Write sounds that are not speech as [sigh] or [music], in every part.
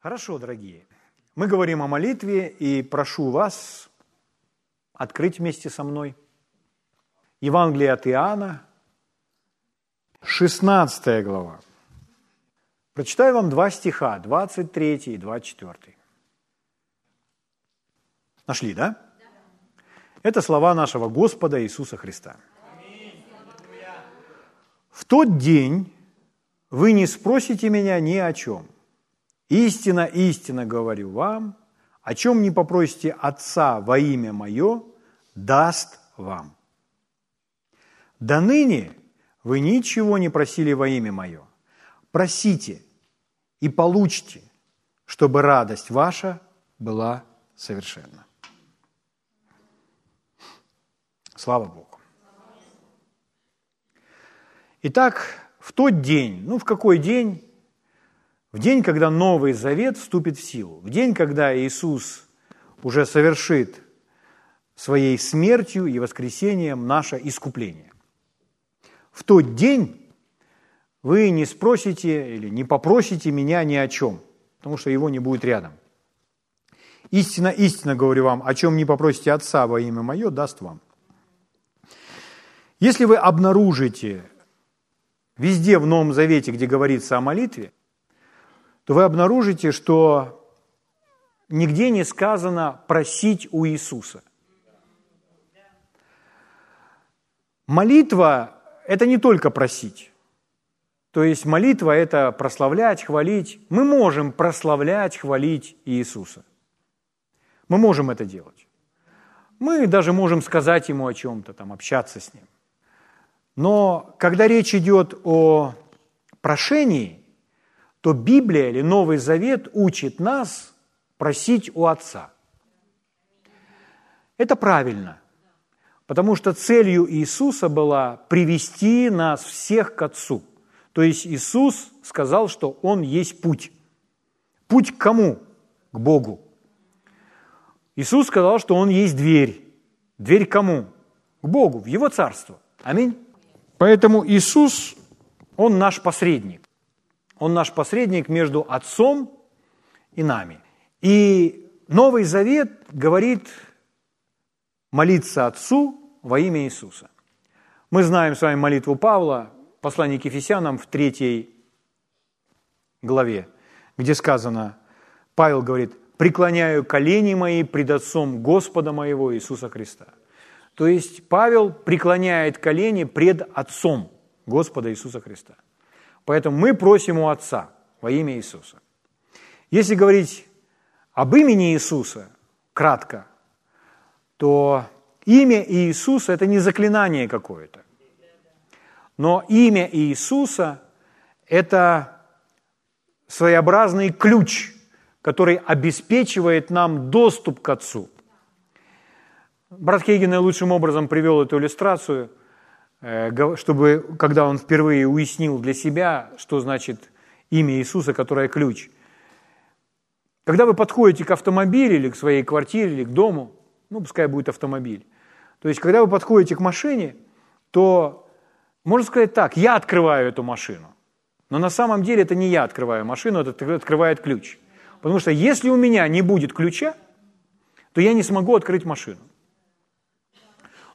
Хорошо, дорогие. Мы говорим о молитве, и прошу вас открыть вместе со мной Евангелие от Иоанна, 16 глава. Прочитаю вам два стиха, 23 и 24. Нашли, да? Это слова нашего Господа Иисуса Христа. В тот день вы не спросите меня ни о чем. Истина, истина говорю вам, о чем не попросите Отца во имя Мое, даст вам. До ныне вы ничего не просили во имя Мое. Просите и получите, чтобы радость ваша была совершенна. Слава Богу. Итак, в тот день, ну в какой день? В день, когда Новый Завет вступит в силу, в день, когда Иисус уже совершит своей смертью и воскресением наше искупление. В тот день вы не спросите или не попросите меня ни о чем, потому что его не будет рядом. Истинно, истинно говорю вам, о чем не попросите Отца во имя Мое, даст вам. Если вы обнаружите везде в Новом Завете, где говорится о молитве, то вы обнаружите, что нигде не сказано просить у Иисуса. Молитва – это не только просить. То есть молитва – это прославлять, хвалить. Мы можем прославлять, хвалить Иисуса. Мы можем это делать. Мы даже можем сказать Ему о чем-то, там, общаться с Ним. Но когда речь идет о прошении, то Библия или Новый Завет учит нас просить у Отца. Это правильно, потому что целью Иисуса была привести нас всех к Отцу. То есть Иисус сказал, что Он есть путь. Путь к кому? К Богу. Иисус сказал, что Он есть дверь. Дверь к кому? К Богу, в Его Царство. Аминь. Поэтому Иисус, Он наш посредник. Он наш посредник между Отцом и нами. И Новый Завет говорит молиться Отцу во имя Иисуса. Мы знаем с вами молитву Павла, послание к Ефесянам в третьей главе, где сказано, Павел говорит, «Преклоняю колени мои пред Отцом Господа моего Иисуса Христа». То есть Павел преклоняет колени пред Отцом Господа Иисуса Христа – Поэтому мы просим у Отца во имя Иисуса. Если говорить об имени Иисуса, кратко, то имя Иисуса – это не заклинание какое-то. Но имя Иисуса – это своеобразный ключ, который обеспечивает нам доступ к Отцу. Брат Хейген наилучшим образом привел эту иллюстрацию – чтобы, когда он впервые уяснил для себя, что значит имя Иисуса, которое ключ. Когда вы подходите к автомобилю или к своей квартире, или к дому, ну, пускай будет автомобиль, то есть, когда вы подходите к машине, то, можно сказать так, я открываю эту машину. Но на самом деле это не я открываю машину, это открывает ключ. Потому что если у меня не будет ключа, то я не смогу открыть машину.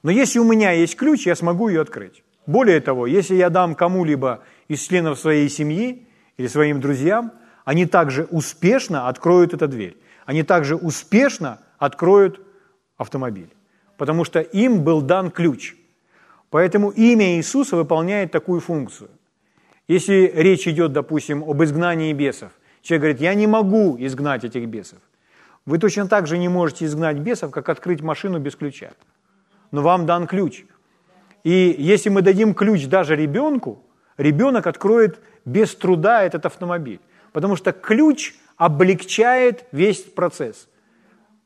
Но если у меня есть ключ, я смогу ее открыть. Более того, если я дам кому-либо из членов своей семьи или своим друзьям, они также успешно откроют эту дверь. Они также успешно откроют автомобиль. Потому что им был дан ключ. Поэтому имя Иисуса выполняет такую функцию. Если речь идет, допустим, об изгнании бесов, человек говорит, я не могу изгнать этих бесов. Вы точно так же не можете изгнать бесов, как открыть машину без ключа но вам дан ключ. И если мы дадим ключ даже ребенку, ребенок откроет без труда этот автомобиль. Потому что ключ облегчает весь процесс.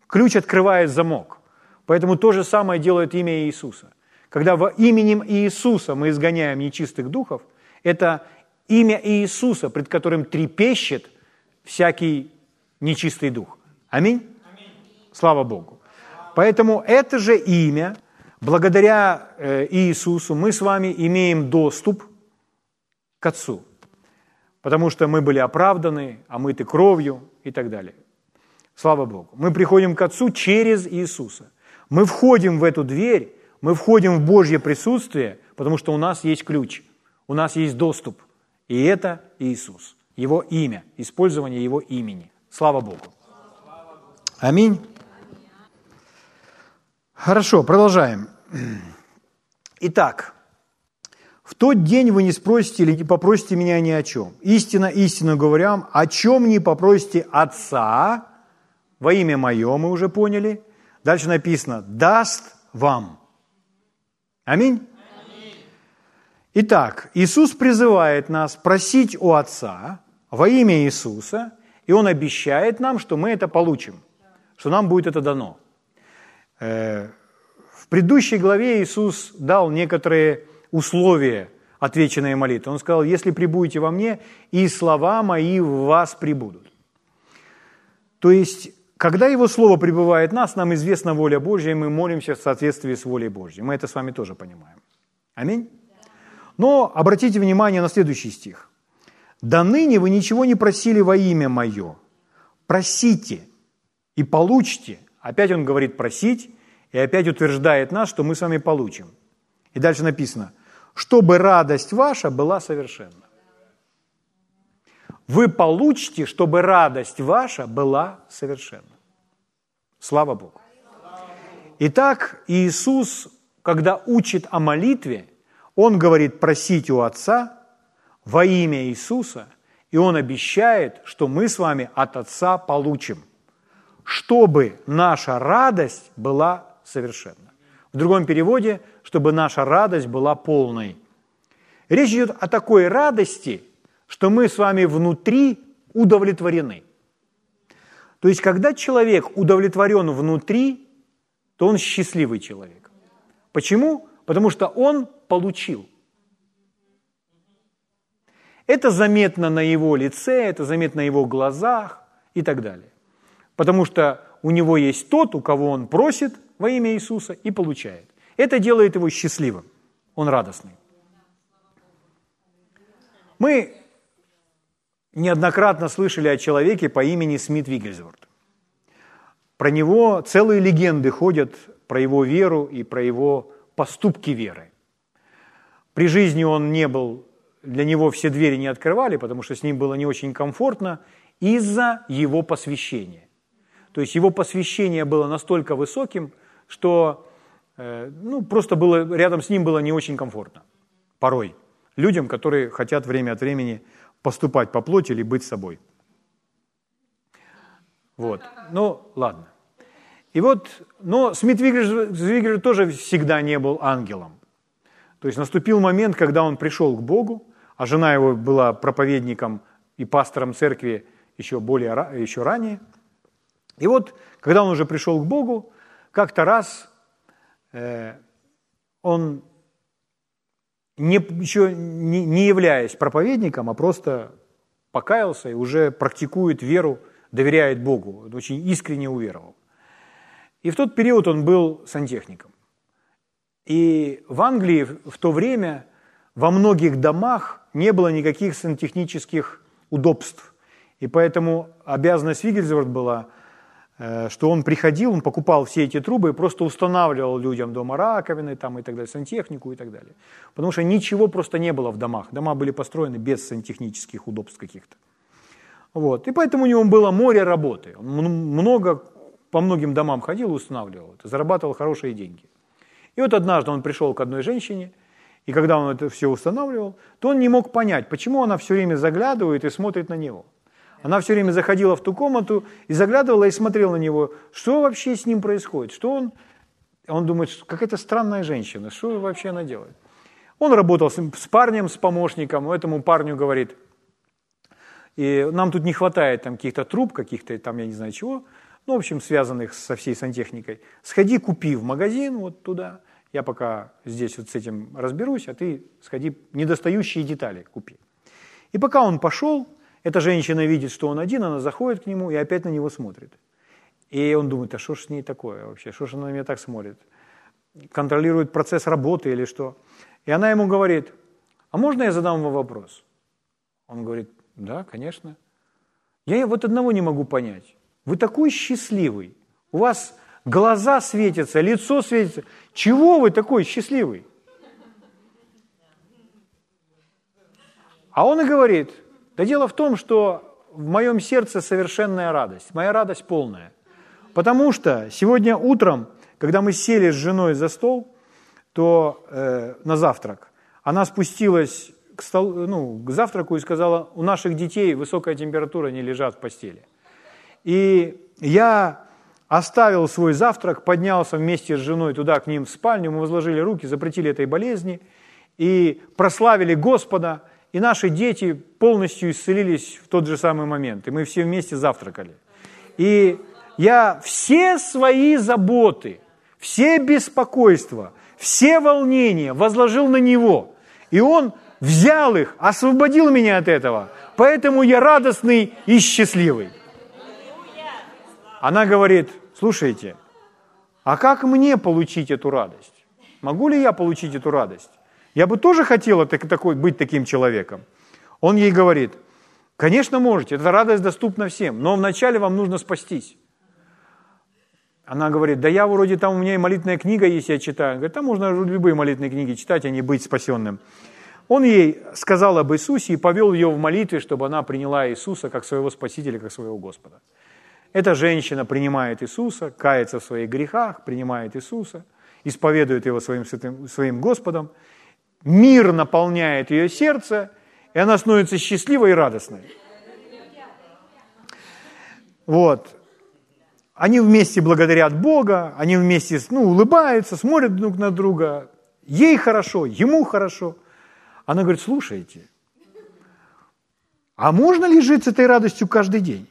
Ключ открывает замок. Поэтому то же самое делает имя Иисуса. Когда во именем Иисуса мы изгоняем нечистых духов, это имя Иисуса, пред которым трепещет всякий нечистый дух. Аминь? Аминь. Слава Богу. Поэтому это же имя – Благодаря э, Иисусу мы с вами имеем доступ к Отцу. потому что мы были оправданы, омыты кровью и так далее. Слава Богу. Мы приходим к Отцу через Иисуса. Мы входим в эту дверь, мы входим в Божье присутствие, потому что у нас есть ключ, у нас есть доступ. И это Иисус, Его имя, использование Его имени. Слава Богу. Аминь. Хорошо, продолжаем. Итак, в тот день вы не спросите или не попросите меня ни о чем. Истинно, истинно говорю вам, о чем не попросите Отца, во имя Мое, мы уже поняли. Дальше написано, даст вам. Аминь. Итак, Иисус призывает нас просить у Отца во имя Иисуса, и Он обещает нам, что мы это получим, что нам будет это дано. Э, в предыдущей главе Иисус дал некоторые условия отвеченной молитвы. Он сказал, если прибудете во мне, и слова мои в вас прибудут. То есть, когда Его Слово пребывает в нас, нам известна воля Божья, и мы молимся в соответствии с волей Божьей. Мы это с вами тоже понимаем. Аминь? Но обратите внимание на следующий стих. «Да ныне вы ничего не просили во имя Мое. Просите и получите». Опять он говорит «просить», и опять утверждает нас, что мы с вами получим. И дальше написано – чтобы радость ваша была совершенна. Вы получите, чтобы радость ваша была совершенна. Слава Богу. Итак, Иисус, когда учит о молитве, Он говорит просить у Отца во имя Иисуса, и Он обещает, что мы с вами от Отца получим, чтобы наша радость была совершенна. В другом переводе чтобы наша радость была полной. Речь идет о такой радости, что мы с вами внутри удовлетворены. То есть, когда человек удовлетворен внутри, то он счастливый человек. Почему? Потому что он получил. Это заметно на его лице, это заметно на его глазах и так далее. Потому что у него есть тот, у кого он просит во имя Иисуса и получает. Это делает его счастливым. Он радостный. Мы неоднократно слышали о человеке по имени Смит Вигельсворт. Про него целые легенды ходят, про его веру и про его поступки веры. При жизни он не был, для него все двери не открывали, потому что с ним было не очень комфортно из-за его посвящения. То есть его посвящение было настолько высоким, что Э, ну, просто было, рядом с ним было не очень комфортно. Порой. Людям, которые хотят время от времени поступать по плоти или быть собой. Вот. Ну, ладно. И вот, но Смит Виггер тоже всегда не был ангелом. То есть наступил момент, когда он пришел к Богу, а жена его была проповедником и пастором церкви еще, более, еще ранее. И вот, когда он уже пришел к Богу, как-то раз Э, он, не, еще не, не являясь проповедником, а просто покаялся и уже практикует веру, доверяет Богу, очень искренне уверовал. И в тот период он был сантехником. И в Англии в то время во многих домах не было никаких сантехнических удобств. И поэтому обязанность Вигельсворт была – что он приходил, он покупал все эти трубы и просто устанавливал людям дома раковины там, и так далее, сантехнику и так далее. Потому что ничего просто не было в домах. Дома были построены без сантехнических удобств каких-то. Вот. И поэтому у него было море работы. Он много, по многим домам ходил устанавливал это, зарабатывал хорошие деньги. И вот однажды он пришел к одной женщине, и когда он это все устанавливал, то он не мог понять, почему она все время заглядывает и смотрит на него – она все время заходила в ту комнату и заглядывала и смотрела на него, что вообще с ним происходит, что он... Он думает, какая-то странная женщина, что вообще она делает. Он работал с парнем, с помощником, этому парню говорит, и нам тут не хватает там каких-то труб, каких-то там, я не знаю чего, ну, в общем, связанных со всей сантехникой. Сходи, купи в магазин вот туда, я пока здесь вот с этим разберусь, а ты сходи, недостающие детали купи. И пока он пошел, эта женщина видит, что он один, она заходит к нему и опять на него смотрит. И он думает, а что ж с ней такое вообще, что ж она на меня так смотрит? Контролирует процесс работы или что? И она ему говорит, а можно я задам вам вопрос? Он говорит, Да, конечно. Я вот одного не могу понять. Вы такой счастливый. У вас глаза светятся, лицо светится. Чего вы такой счастливый? А он и говорит, да дело в том, что в моем сердце совершенная радость, моя радость полная. Потому что сегодня утром, когда мы сели с женой за стол, то э, на завтрак, она спустилась к, стол, ну, к завтраку и сказала, у наших детей высокая температура, они лежат в постели. И я оставил свой завтрак, поднялся вместе с женой туда, к ним в спальню, мы возложили руки, запретили этой болезни и прославили Господа, и наши дети полностью исцелились в тот же самый момент, и мы все вместе завтракали. И я все свои заботы, все беспокойства, все волнения возложил на Него, и Он взял их, освободил меня от этого, поэтому я радостный и счастливый. Она говорит, слушайте, а как мне получить эту радость? Могу ли я получить эту радость? Я бы тоже хотела так, такой, быть таким человеком. Он ей говорит, конечно можете, эта радость доступна всем, но вначале вам нужно спастись. Она говорит, да я вроде там, у меня и молитвенная книга есть, я читаю. Говорит, там можно любые молитвенные книги читать, а не быть спасенным. Он ей сказал об Иисусе и повел ее в молитве, чтобы она приняла Иисуса как своего Спасителя, как своего Господа. Эта женщина принимает Иисуса, кается в своих грехах, принимает Иисуса, исповедует Его своим, своим Господом. Мир наполняет ее сердце, и она становится счастливой и радостной. Вот. Они вместе благодарят Бога, они вместе ну, улыбаются, смотрят друг на друга. Ей хорошо, ему хорошо – она говорит, слушайте, а можно ли жить с этой радостью каждый день?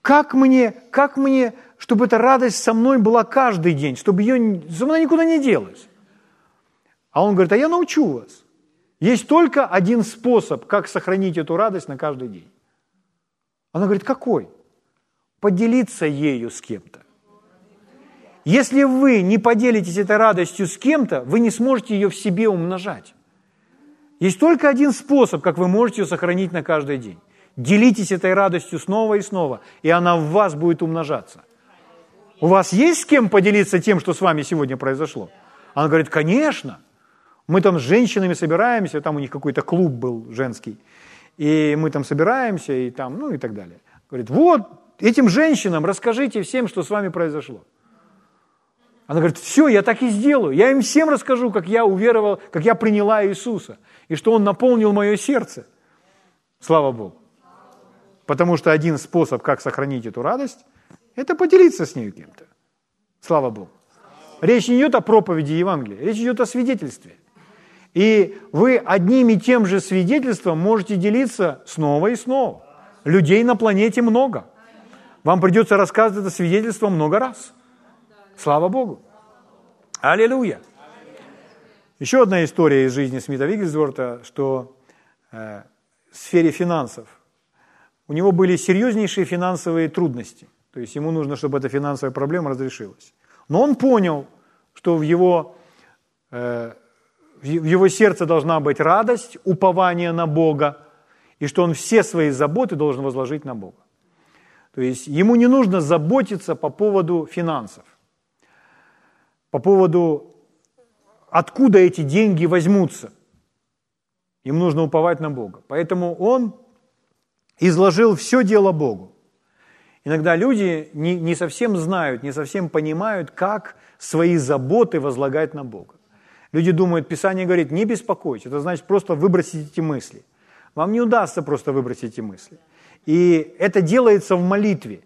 Как мне, как мне, чтобы эта радость со мной была каждый день, чтобы ее, чтобы она никуда не делась? А он говорит, а я научу вас. Есть только один способ, как сохранить эту радость на каждый день. Она говорит, какой? Поделиться ею с кем-то. Если вы не поделитесь этой радостью с кем-то, вы не сможете ее в себе умножать. Есть только один способ, как вы можете ее сохранить на каждый день. Делитесь этой радостью снова и снова, и она в вас будет умножаться. У вас есть с кем поделиться тем, что с вами сегодня произошло? Она говорит, конечно. Мы там с женщинами собираемся, там у них какой-то клуб был женский, и мы там собираемся, и там, ну и так далее. Говорит, вот, этим женщинам расскажите всем, что с вами произошло. Она говорит, все, я так и сделаю. Я им всем расскажу, как я уверовал, как я приняла Иисуса и что Он наполнил мое сердце. Слава Богу. Потому что один способ, как сохранить эту радость, это поделиться с ней кем-то. Слава Богу. Речь не идет о проповеди Евангелия, речь идет о свидетельстве. И вы одним и тем же свидетельством можете делиться снова и снова. Людей на планете много. Вам придется рассказывать это свидетельство много раз. Слава Богу. Аллилуйя. Еще одна история из жизни Смита Вигельсворта, что э, в сфере финансов. У него были серьезнейшие финансовые трудности. То есть ему нужно, чтобы эта финансовая проблема разрешилась. Но он понял, что в его, э, в его сердце должна быть радость, упование на Бога, и что он все свои заботы должен возложить на Бога. То есть ему не нужно заботиться по поводу финансов, по поводу откуда эти деньги возьмутся. Им нужно уповать на Бога. Поэтому он изложил все дело Богу. Иногда люди не, не совсем знают, не совсем понимают, как свои заботы возлагать на Бога. Люди думают, Писание говорит, не беспокойтесь, это значит просто выбросить эти мысли. Вам не удастся просто выбросить эти мысли. И это делается в молитве.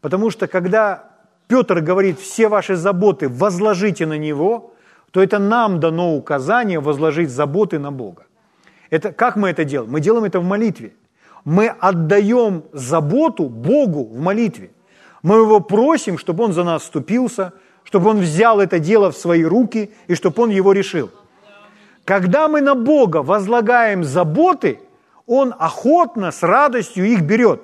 Потому что когда Петр говорит, все ваши заботы возложите на Него, то это нам дано указание возложить заботы на Бога. Это, как мы это делаем? Мы делаем это в молитве. Мы отдаем заботу Богу в молитве. Мы его просим, чтобы он за нас вступился, чтобы он взял это дело в свои руки и чтобы он его решил. Когда мы на Бога возлагаем заботы, он охотно, с радостью их берет.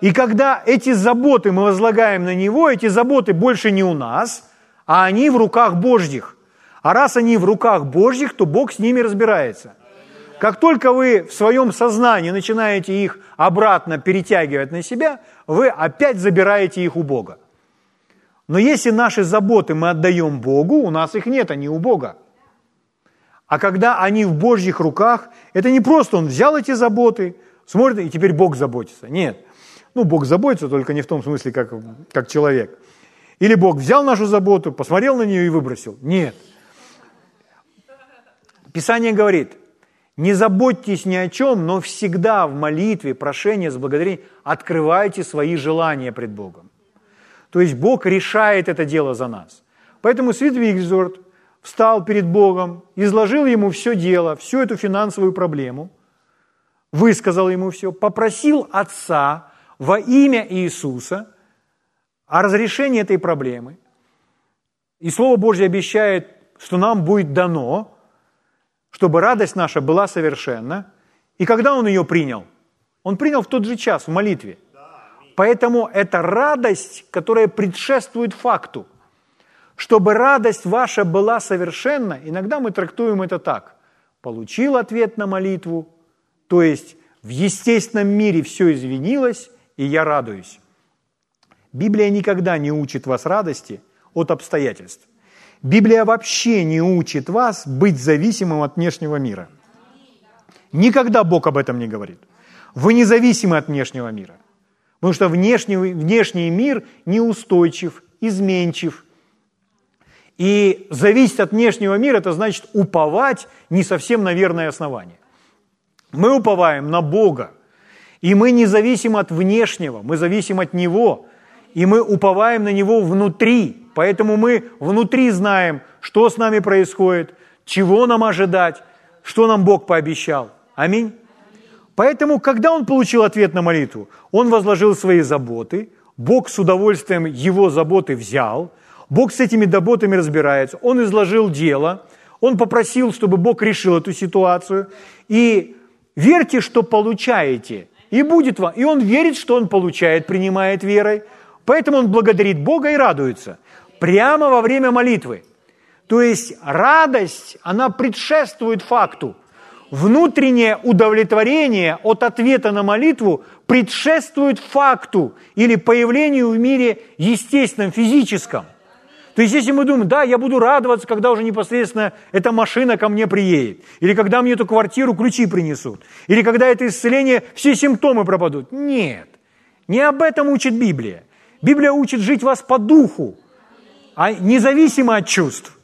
И когда эти заботы мы возлагаем на Него, эти заботы больше не у нас – а они в руках Божьих. А раз они в руках Божьих, то Бог с ними разбирается. Как только вы в своем сознании начинаете их обратно перетягивать на себя, вы опять забираете их у Бога. Но если наши заботы мы отдаем Богу, у нас их нет, они у Бога. А когда они в Божьих руках, это не просто Он взял эти заботы, смотрит, и теперь Бог заботится. Нет. Ну, Бог заботится, только не в том смысле, как, как человек. Или Бог взял нашу заботу, посмотрел на нее и выбросил. Нет. Писание говорит, не заботьтесь ни о чем, но всегда в молитве, прошении, с благодарением открывайте свои желания пред Богом. То есть Бог решает это дело за нас. Поэтому Свит Вигзорд встал перед Богом, изложил ему все дело, всю эту финансовую проблему, высказал ему все, попросил Отца во имя Иисуса о разрешении этой проблемы. И Слово Божье обещает, что нам будет дано, чтобы радость наша была совершенна. И когда он ее принял? Он принял в тот же час в молитве. Поэтому это радость, которая предшествует факту – чтобы радость ваша была совершенна, иногда мы трактуем это так. Получил ответ на молитву, то есть в естественном мире все извинилось, и я радуюсь. Библия никогда не учит вас радости от обстоятельств. Библия вообще не учит вас быть зависимым от внешнего мира. Никогда Бог об этом не говорит. Вы независимы от внешнего мира. Потому что внешний, внешний мир неустойчив, изменчив, и зависеть от внешнего мира – это значит уповать не совсем на верное основание. Мы уповаем на Бога, и мы не зависим от внешнего, мы зависим от Него, и мы уповаем на Него внутри. Поэтому мы внутри знаем, что с нами происходит, чего нам ожидать, что нам Бог пообещал. Аминь. Поэтому, когда он получил ответ на молитву, он возложил свои заботы, Бог с удовольствием его заботы взял – Бог с этими заботами разбирается. Он изложил дело, он попросил, чтобы Бог решил эту ситуацию. И верьте, что получаете, и будет вам. И он верит, что он получает, принимает верой. Поэтому он благодарит Бога и радуется. Прямо во время молитвы. То есть радость, она предшествует факту. Внутреннее удовлетворение от ответа на молитву предшествует факту или появлению в мире естественном, физическом. То есть если мы думаем, да, я буду радоваться, когда уже непосредственно эта машина ко мне приедет, или когда мне эту квартиру ключи принесут, или когда это исцеление, все симптомы пропадут. Нет, не об этом учит Библия. Библия учит жить вас по духу, а независимо от чувств.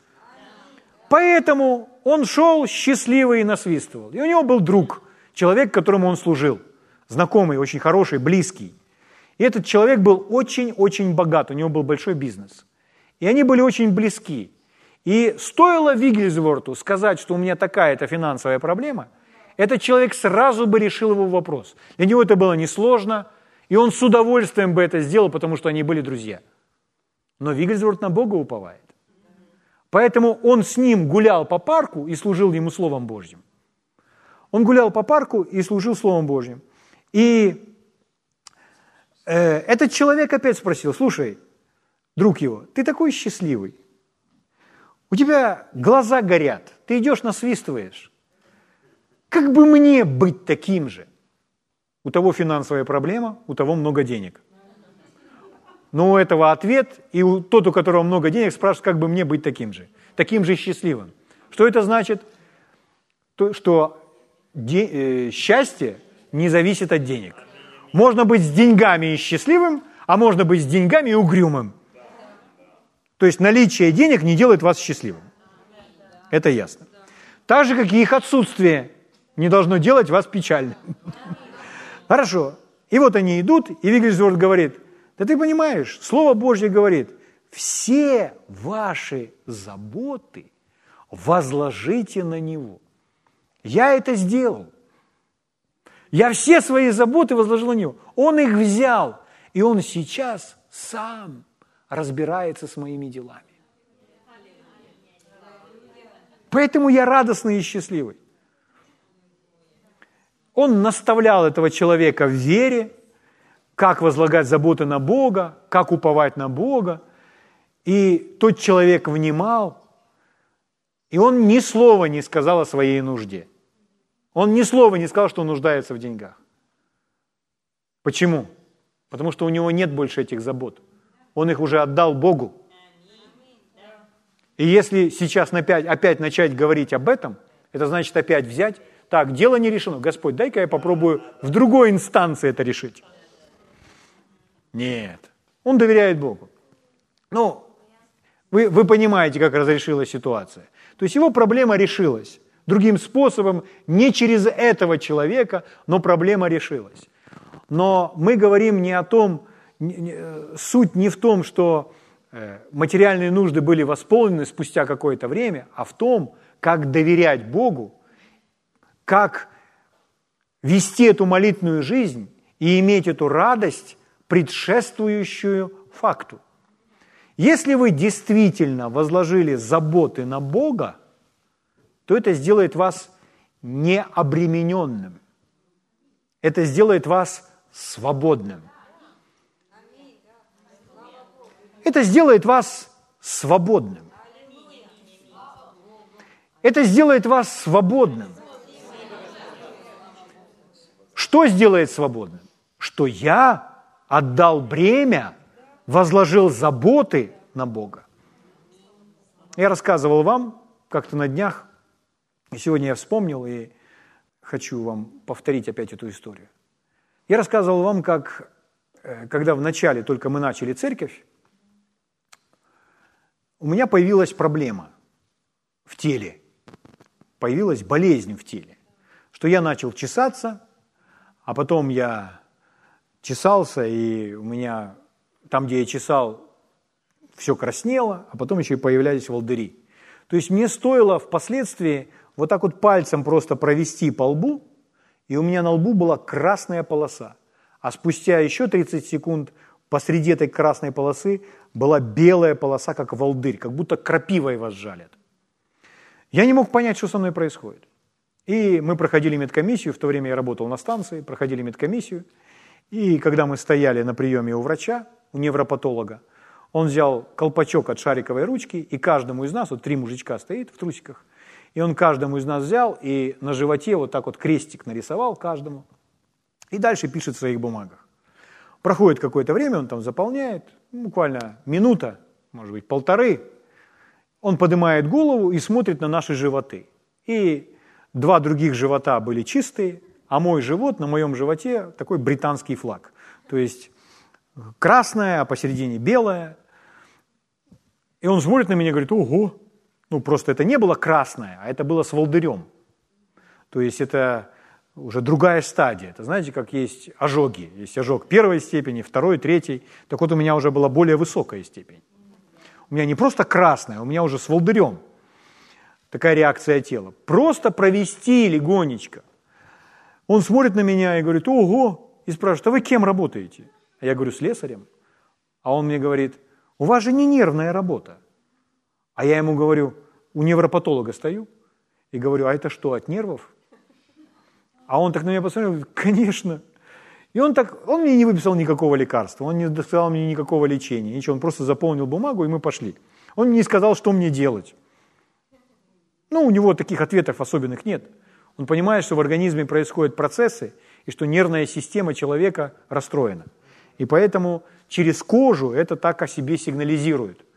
Поэтому он шел счастливый и насвистывал. И у него был друг, человек, которому он служил, знакомый, очень хороший, близкий. И этот человек был очень-очень богат, у него был большой бизнес – и они были очень близки. И стоило Вигельсворту сказать, что у меня такая-то финансовая проблема, этот человек сразу бы решил его вопрос. Для него это было несложно, и он с удовольствием бы это сделал, потому что они были друзья. Но Вигельсворт на Бога уповает. Поэтому он с ним гулял по парку и служил ему Словом Божьим. Он гулял по парку и служил Словом Божьим. И э, этот человек опять спросил, слушай, друг его, ты такой счастливый. У тебя глаза горят, ты идешь насвистываешь. Как бы мне быть таким же? У того финансовая проблема, у того много денег. Но у этого ответ, и у, тот, у которого много денег, спрашивает, как бы мне быть таким же, таким же счастливым. Что это значит? То, что де, э, счастье не зависит от денег. Можно быть с деньгами и счастливым, а можно быть с деньгами и угрюмым. То есть наличие денег не делает вас счастливым. Это ясно. Так же, как и их отсутствие не должно делать вас печальным. [laughs] Хорошо. И вот они идут, и Вигельсворт говорит, да ты понимаешь, Слово Божье говорит, все ваши заботы возложите на Него. Я это сделал. Я все свои заботы возложил на Него. Он их взял, и Он сейчас сам разбирается с моими делами. Поэтому я радостный и счастливый. Он наставлял этого человека в вере, как возлагать заботы на Бога, как уповать на Бога. И тот человек внимал, и он ни слова не сказал о своей нужде. Он ни слова не сказал, что он нуждается в деньгах. Почему? Потому что у него нет больше этих забот. Он их уже отдал Богу. И если сейчас опять, опять начать говорить об этом, это значит опять взять, так, дело не решено. Господь, дай-ка я попробую в другой инстанции это решить. Нет. Он доверяет Богу. Ну, вы, вы понимаете, как разрешилась ситуация. То есть его проблема решилась. Другим способом, не через этого человека, но проблема решилась. Но мы говорим не о том, суть не в том, что э, материальные нужды были восполнены спустя какое-то время, а в том, как доверять Богу, как вести эту молитвенную жизнь и иметь эту радость, предшествующую факту. Если вы действительно возложили заботы на Бога, то это сделает вас необремененным. Это сделает вас свободным. Это сделает вас свободным. Это сделает вас свободным. Что сделает свободным? Что я отдал бремя, возложил заботы на Бога. Я рассказывал вам как-то на днях, и сегодня я вспомнил и хочу вам повторить опять эту историю. Я рассказывал вам, как, э, когда вначале только мы начали церковь, у меня появилась проблема в теле, появилась болезнь в теле, что я начал чесаться, а потом я чесался, и у меня там, где я чесал, все краснело, а потом еще и появлялись волдыри. То есть мне стоило впоследствии вот так вот пальцем просто провести по лбу, и у меня на лбу была красная полоса. А спустя еще 30 секунд посреди этой красной полосы была белая полоса, как волдырь, как будто крапивой вас жалят. Я не мог понять, что со мной происходит. И мы проходили медкомиссию, в то время я работал на станции, проходили медкомиссию. И когда мы стояли на приеме у врача, у невропатолога, он взял колпачок от шариковой ручки, и каждому из нас, вот три мужичка стоит в трусиках, и он каждому из нас взял и на животе вот так вот крестик нарисовал каждому. И дальше пишет в своих бумагах. Проходит какое-то время, он там заполняет, буквально минута, может быть, полторы. Он поднимает голову и смотрит на наши животы. И два других живота были чистые, а мой живот, на моем животе такой британский флаг. То есть красное, а посередине белое. И он смотрит на меня и говорит, ого, ну, просто это не было красное, а это было с волдырем. То есть это уже другая стадия. Это знаете, как есть ожоги. Есть ожог первой степени, второй, третьей. Так вот у меня уже была более высокая степень. У меня не просто красное, у меня уже с волдырем. Такая реакция тела. Просто провести легонечко. Он смотрит на меня и говорит, ого, и спрашивает, а вы кем работаете? А я говорю, слесарем. А он мне говорит, у вас же не нервная работа. А я ему говорю, у невропатолога стою и говорю, а это что, от нервов? А он так на меня посмотрел, конечно. И он так, он мне не выписал никакого лекарства, он не сказал мне никакого лечения, ничего, он просто заполнил бумагу, и мы пошли. Он не сказал, что мне делать. Ну, у него таких ответов особенных нет. Он понимает, что в организме происходят процессы, и что нервная система человека расстроена. И поэтому через кожу это так о себе сигнализирует –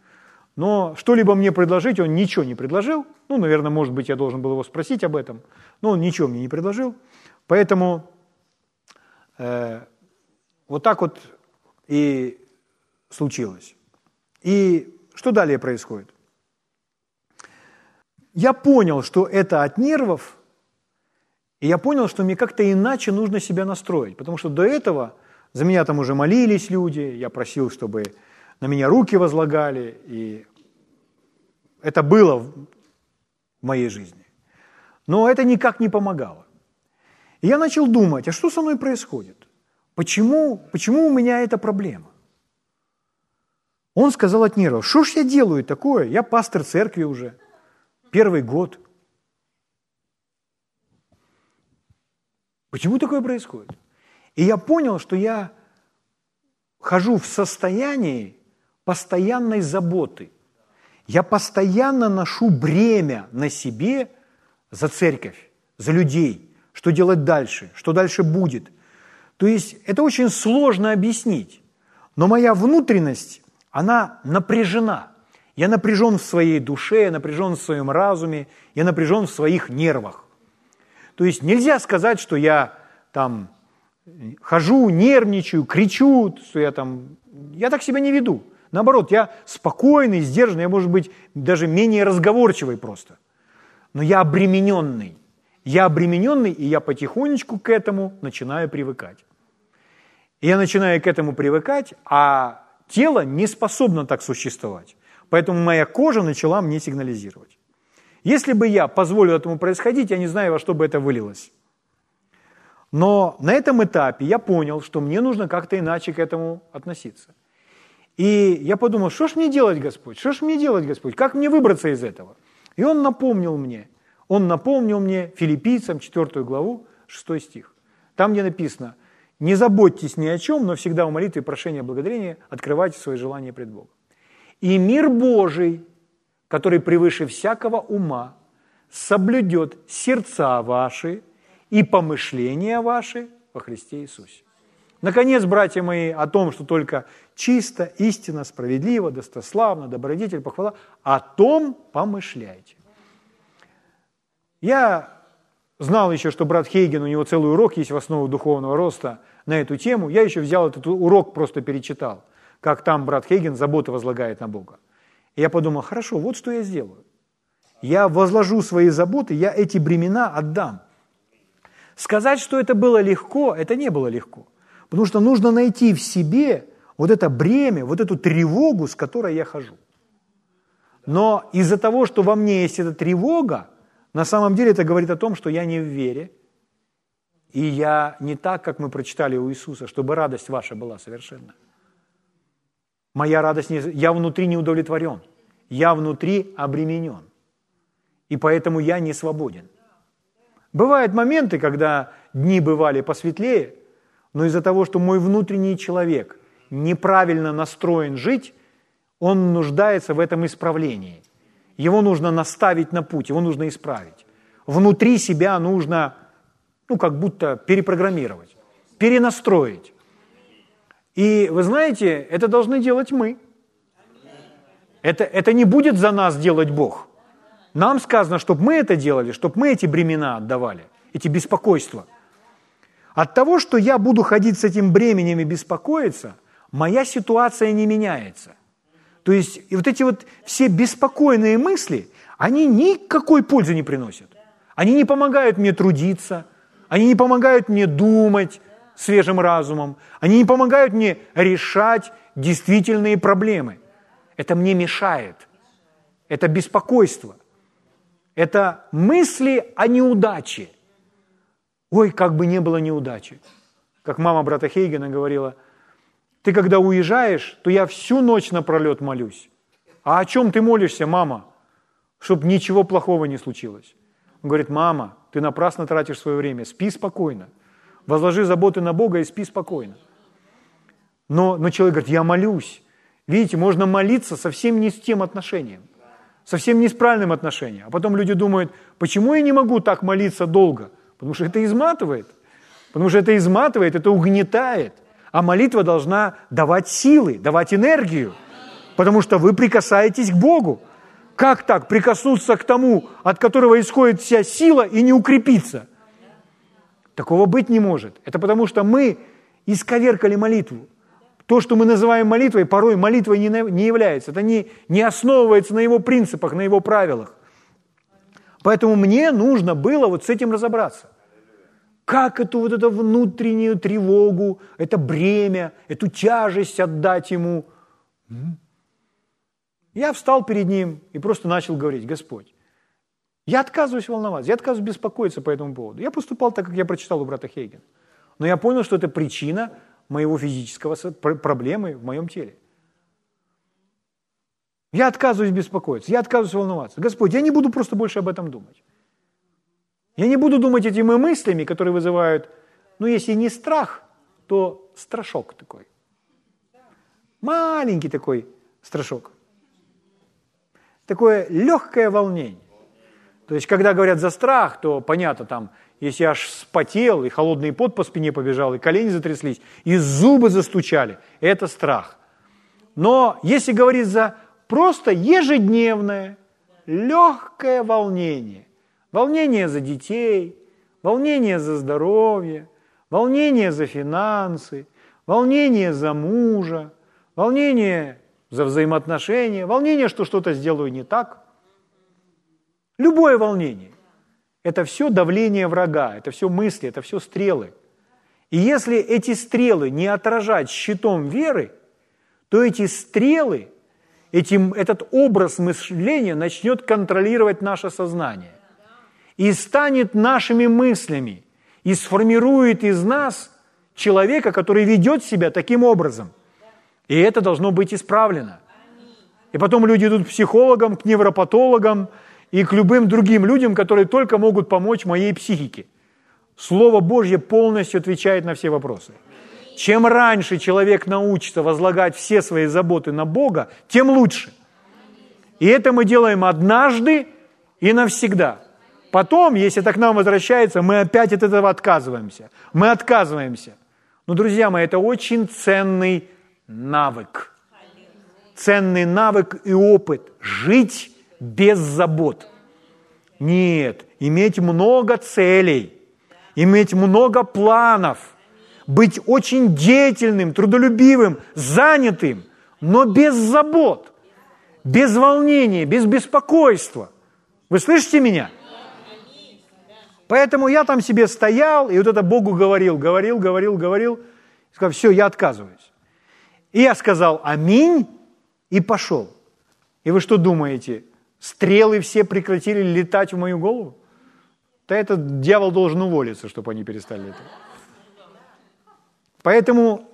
но что-либо мне предложить он ничего не предложил. Ну, наверное, может быть, я должен был его спросить об этом, но он ничего мне не предложил. Поэтому э, вот так вот и случилось. И что далее происходит? Я понял, что это от нервов, и я понял, что мне как-то иначе нужно себя настроить, потому что до этого за меня там уже молились люди, я просил, чтобы на меня руки возлагали, и это было в моей жизни. Но это никак не помогало. И я начал думать, а что со мной происходит? Почему, почему у меня эта проблема? Он сказал от нервов, что ж я делаю такое? Я пастор церкви уже, первый год. Почему такое происходит? И я понял, что я хожу в состоянии, постоянной заботы. Я постоянно ношу бремя на себе за церковь, за людей, что делать дальше, что дальше будет. То есть это очень сложно объяснить, но моя внутренность, она напряжена. Я напряжен в своей душе, я напряжен в своем разуме, я напряжен в своих нервах. То есть нельзя сказать, что я там хожу, нервничаю, кричу, что я там... Я так себя не веду. Наоборот, я спокойный, сдержанный, я, может быть, даже менее разговорчивый просто. Но я обремененный. Я обремененный, и я потихонечку к этому начинаю привыкать. И я начинаю к этому привыкать, а тело не способно так существовать. Поэтому моя кожа начала мне сигнализировать. Если бы я позволил этому происходить, я не знаю, во что бы это вылилось. Но на этом этапе я понял, что мне нужно как-то иначе к этому относиться. И я подумал, что ж мне делать, Господь? Что ж мне делать, Господь? Как мне выбраться из этого? И Он напомнил мне, Он напомнил мне филиппийцам 4 главу, 6 стих. Там, где написано, не заботьтесь ни о чем, но всегда в молитве, прошения, благодарения открывайте свои желания пред Богом. И мир Божий, который превыше всякого ума, соблюдет сердца ваши и помышления ваши во Христе Иисусе. Наконец, братья мои, о том, что только чисто, истинно, справедливо, достославно, добродетель, похвала, о том помышляйте. Я знал еще, что брат Хейген, у него целый урок есть в основу духовного роста на эту тему. Я еще взял этот урок, просто перечитал, как там брат Хейген заботы возлагает на Бога. Я подумал, хорошо, вот что я сделаю. Я возложу свои заботы, я эти бремена отдам. Сказать, что это было легко, это не было легко. Потому что нужно найти в себе вот это бремя, вот эту тревогу, с которой я хожу. Но из-за того, что во мне есть эта тревога, на самом деле это говорит о том, что я не в вере, и я не так, как мы прочитали у Иисуса, чтобы радость ваша была совершенна. Моя радость, не... я внутри не удовлетворен, я внутри обременен, и поэтому я не свободен. Бывают моменты, когда дни бывали посветлее, но из-за того, что мой внутренний человек неправильно настроен жить, он нуждается в этом исправлении. Его нужно наставить на путь, его нужно исправить. Внутри себя нужно, ну, как будто перепрограммировать, перенастроить. И вы знаете, это должны делать мы. Это, это не будет за нас делать Бог. Нам сказано, чтобы мы это делали, чтобы мы эти бремена отдавали, эти беспокойства – от того, что я буду ходить с этим бременем и беспокоиться, моя ситуация не меняется. То есть и вот эти вот все беспокойные мысли, они никакой пользы не приносят. Они не помогают мне трудиться, они не помогают мне думать свежим разумом, они не помогают мне решать действительные проблемы. Это мне мешает. Это беспокойство. Это мысли о неудаче. Ой, как бы не было неудачи. Как мама брата Хейгена говорила, ты когда уезжаешь, то я всю ночь напролет молюсь. А о чем ты молишься, мама? Чтобы ничего плохого не случилось. Он говорит, мама, ты напрасно тратишь свое время, спи спокойно. Возложи заботы на Бога и спи спокойно. Но, но человек говорит, я молюсь. Видите, можно молиться совсем не с тем отношением, совсем не с правильным отношением. А потом люди думают, почему я не могу так молиться долго? Потому что это изматывает. Потому что это изматывает, это угнетает. А молитва должна давать силы, давать энергию. Потому что вы прикасаетесь к Богу. Как так прикоснуться к тому, от которого исходит вся сила и не укрепиться? Такого быть не может. Это потому что мы исковеркали молитву. То, что мы называем молитвой, порой молитвой не, не является. Это не, не основывается на его принципах, на его правилах. Поэтому мне нужно было вот с этим разобраться. Как эту вот эту внутреннюю тревогу, это бремя, эту тяжесть отдать ему? Я встал перед ним и просто начал говорить, Господь, я отказываюсь волноваться, я отказываюсь беспокоиться по этому поводу. Я поступал так, как я прочитал у брата Хейгена. Но я понял, что это причина моего физического проблемы в моем теле. Я отказываюсь беспокоиться, я отказываюсь волноваться. Господь, я не буду просто больше об этом думать. Я не буду думать этими мыслями, которые вызывают, ну, если не страх, то страшок такой. Маленький такой страшок. Такое легкое волнение. То есть, когда говорят за страх, то понятно, там, если аж спотел, и холодный пот по спине побежал, и колени затряслись, и зубы застучали, это страх. Но если говорить за просто ежедневное, легкое волнение, волнение за детей, волнение за здоровье, волнение за финансы, волнение за мужа, волнение за взаимоотношения, волнение, что что-то сделаю не так. Любое волнение – это все давление врага, это все мысли, это все стрелы. И если эти стрелы не отражать щитом веры, то эти стрелы, этим, этот образ мышления начнет контролировать наше сознание и станет нашими мыслями, и сформирует из нас человека, который ведет себя таким образом. И это должно быть исправлено. И потом люди идут к психологам, к невропатологам и к любым другим людям, которые только могут помочь моей психике. Слово Божье полностью отвечает на все вопросы. Чем раньше человек научится возлагать все свои заботы на Бога, тем лучше. И это мы делаем однажды и навсегда. Потом, если это к нам возвращается, мы опять от этого отказываемся. Мы отказываемся. Но, друзья мои, это очень ценный навык. Ценный навык и опыт. Жить без забот. Нет, иметь много целей, иметь много планов, быть очень деятельным, трудолюбивым, занятым, но без забот, без волнения, без беспокойства. Вы слышите меня? Поэтому я там себе стоял, и вот это Богу говорил, говорил, говорил, говорил, сказал, все, я отказываюсь. И я сказал «Аминь» и пошел. И вы что думаете, стрелы все прекратили летать в мою голову? Да этот дьявол должен уволиться, чтобы они перестали летать. Поэтому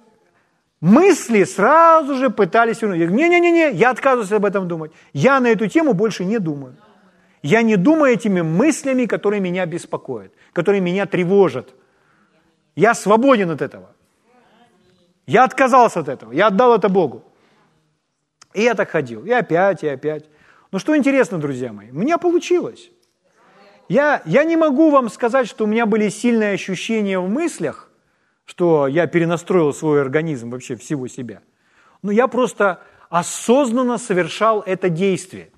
мысли сразу же пытались... Не-не-не, я отказываюсь об этом думать. Я на эту тему больше не думаю. Я не думаю этими мыслями, которые меня беспокоят, которые меня тревожат. Я свободен от этого. Я отказался от этого, я отдал это Богу. И я так ходил, и опять, и опять. Но что интересно, друзья мои, у меня получилось. Я, я не могу вам сказать, что у меня были сильные ощущения в мыслях, что я перенастроил свой организм, вообще всего себя. Но я просто осознанно совершал это действие.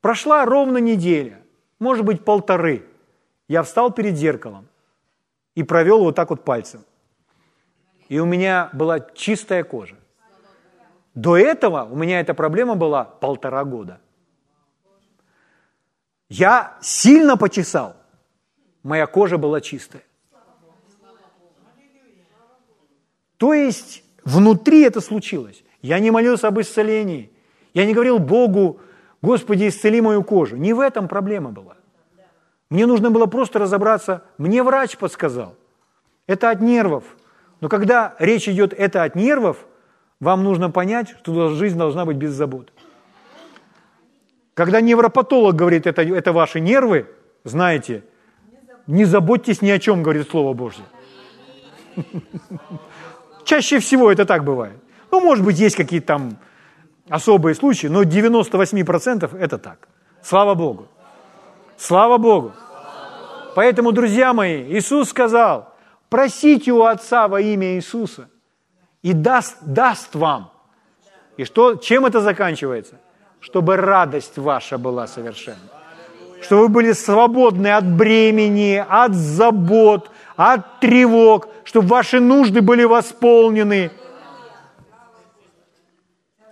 Прошла ровно неделя, может быть, полторы. Я встал перед зеркалом и провел вот так вот пальцем. И у меня была чистая кожа. До этого у меня эта проблема была полтора года. Я сильно почесал, моя кожа была чистая. То есть внутри это случилось. Я не молился об исцелении. Я не говорил Богу, Господи, исцели мою кожу. Не в этом проблема была. Мне нужно было просто разобраться. Мне врач подсказал. Это от нервов. Но когда речь идет это от нервов, вам нужно понять, что жизнь должна быть без забот. Когда невропатолог говорит, это, это ваши нервы, знаете, не заботьтесь ни о чем, говорит Слово Божье. [laughs] Чаще всего это так бывает. Ну, может быть, есть какие-то там особые случаи, но 98% это так. Слава Богу. Слава Богу. Поэтому, друзья мои, Иисус сказал, просите у Отца во имя Иисуса, и даст, даст вам. И что, чем это заканчивается? Чтобы радость ваша была совершенна. Чтобы вы были свободны от бремени, от забот, от тревог, чтобы ваши нужды были восполнены.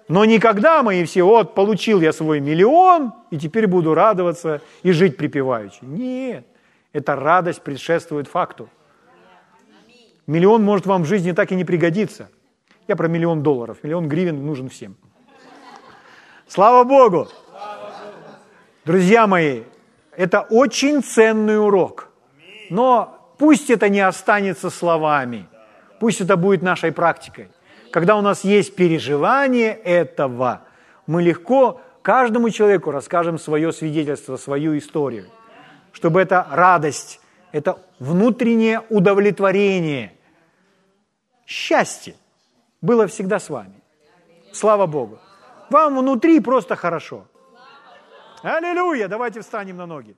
Но никогда мы и все, вот, получил я свой миллион, и теперь буду радоваться и жить припеваючи. Нет, эта радость предшествует факту. Миллион может вам в жизни так и не пригодиться. Я про миллион долларов. Миллион гривен нужен всем. Слава Богу! Друзья мои, это очень ценный урок. Но Пусть это не останется словами, пусть это будет нашей практикой. Когда у нас есть переживание этого, мы легко каждому человеку расскажем свое свидетельство, свою историю, чтобы эта радость, это внутреннее удовлетворение, счастье было всегда с вами. Слава Богу. Вам внутри просто хорошо. Аллилуйя! Давайте встанем на ноги.